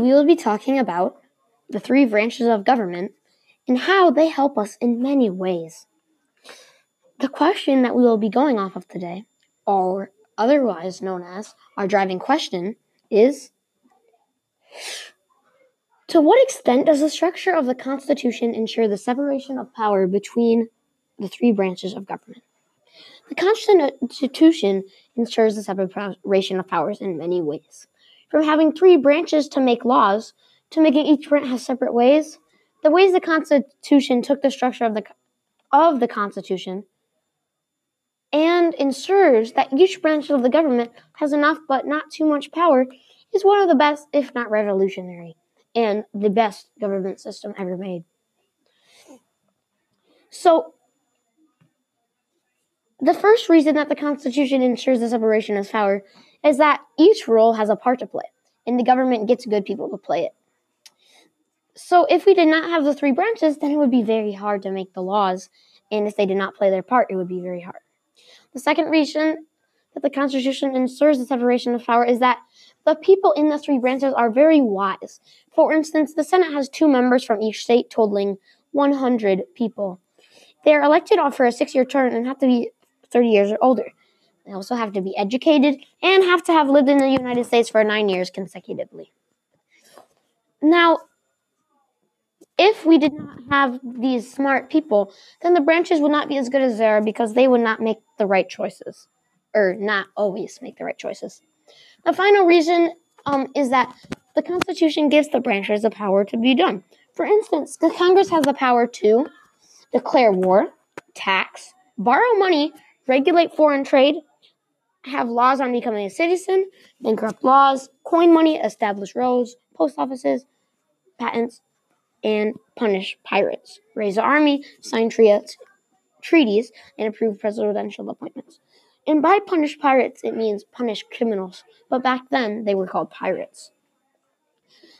we will be talking about the three branches of government and how they help us in many ways. The question that we will be going off of today, or otherwise known as our driving question, is To what extent does the structure of the Constitution ensure the separation of power between the three branches of government? The Constitution ensures the separation of powers in many ways. From having three branches to make laws, to making each branch have separate ways, the ways the Constitution took the structure of the of the Constitution and ensures that each branch of the government has enough but not too much power is one of the best, if not revolutionary, and the best government system ever made. So, the first reason that the Constitution ensures the separation of power is that each role has a part to play, and the government gets good people to play it. So, if we did not have the three branches, then it would be very hard to make the laws, and if they did not play their part, it would be very hard. The second reason that the Constitution ensures the separation of power is that the people in the three branches are very wise. For instance, the Senate has two members from each state, totaling 100 people. They are elected for a six year term and have to be 30 years or older. They also have to be educated and have to have lived in the United States for nine years consecutively. Now, if we did not have these smart people, then the branches would not be as good as they are because they would not make the right choices, or not always make the right choices. The final reason um, is that the Constitution gives the branches the power to be done. For instance, the Congress has the power to declare war, tax, borrow money, regulate foreign trade, have laws on becoming a citizen, bankrupt laws, coin money, establish roads, post offices, patents, and punish pirates, raise an army, sign treaties, and approve presidential appointments. And by punish pirates, it means punish criminals. But back then, they were called pirates.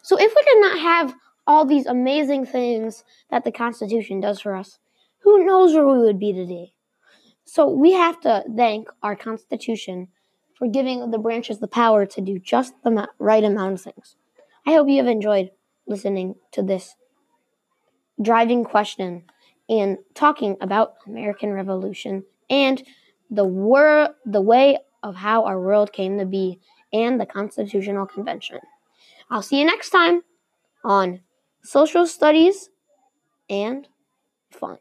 So if we did not have all these amazing things that the Constitution does for us, who knows where we would be today? So we have to thank our Constitution for giving the branches the power to do just the right amount of things. I hope you have enjoyed listening to this driving question and talking about American Revolution and the wor- the way of how our world came to be and the Constitutional Convention. I'll see you next time on Social Studies and Fun.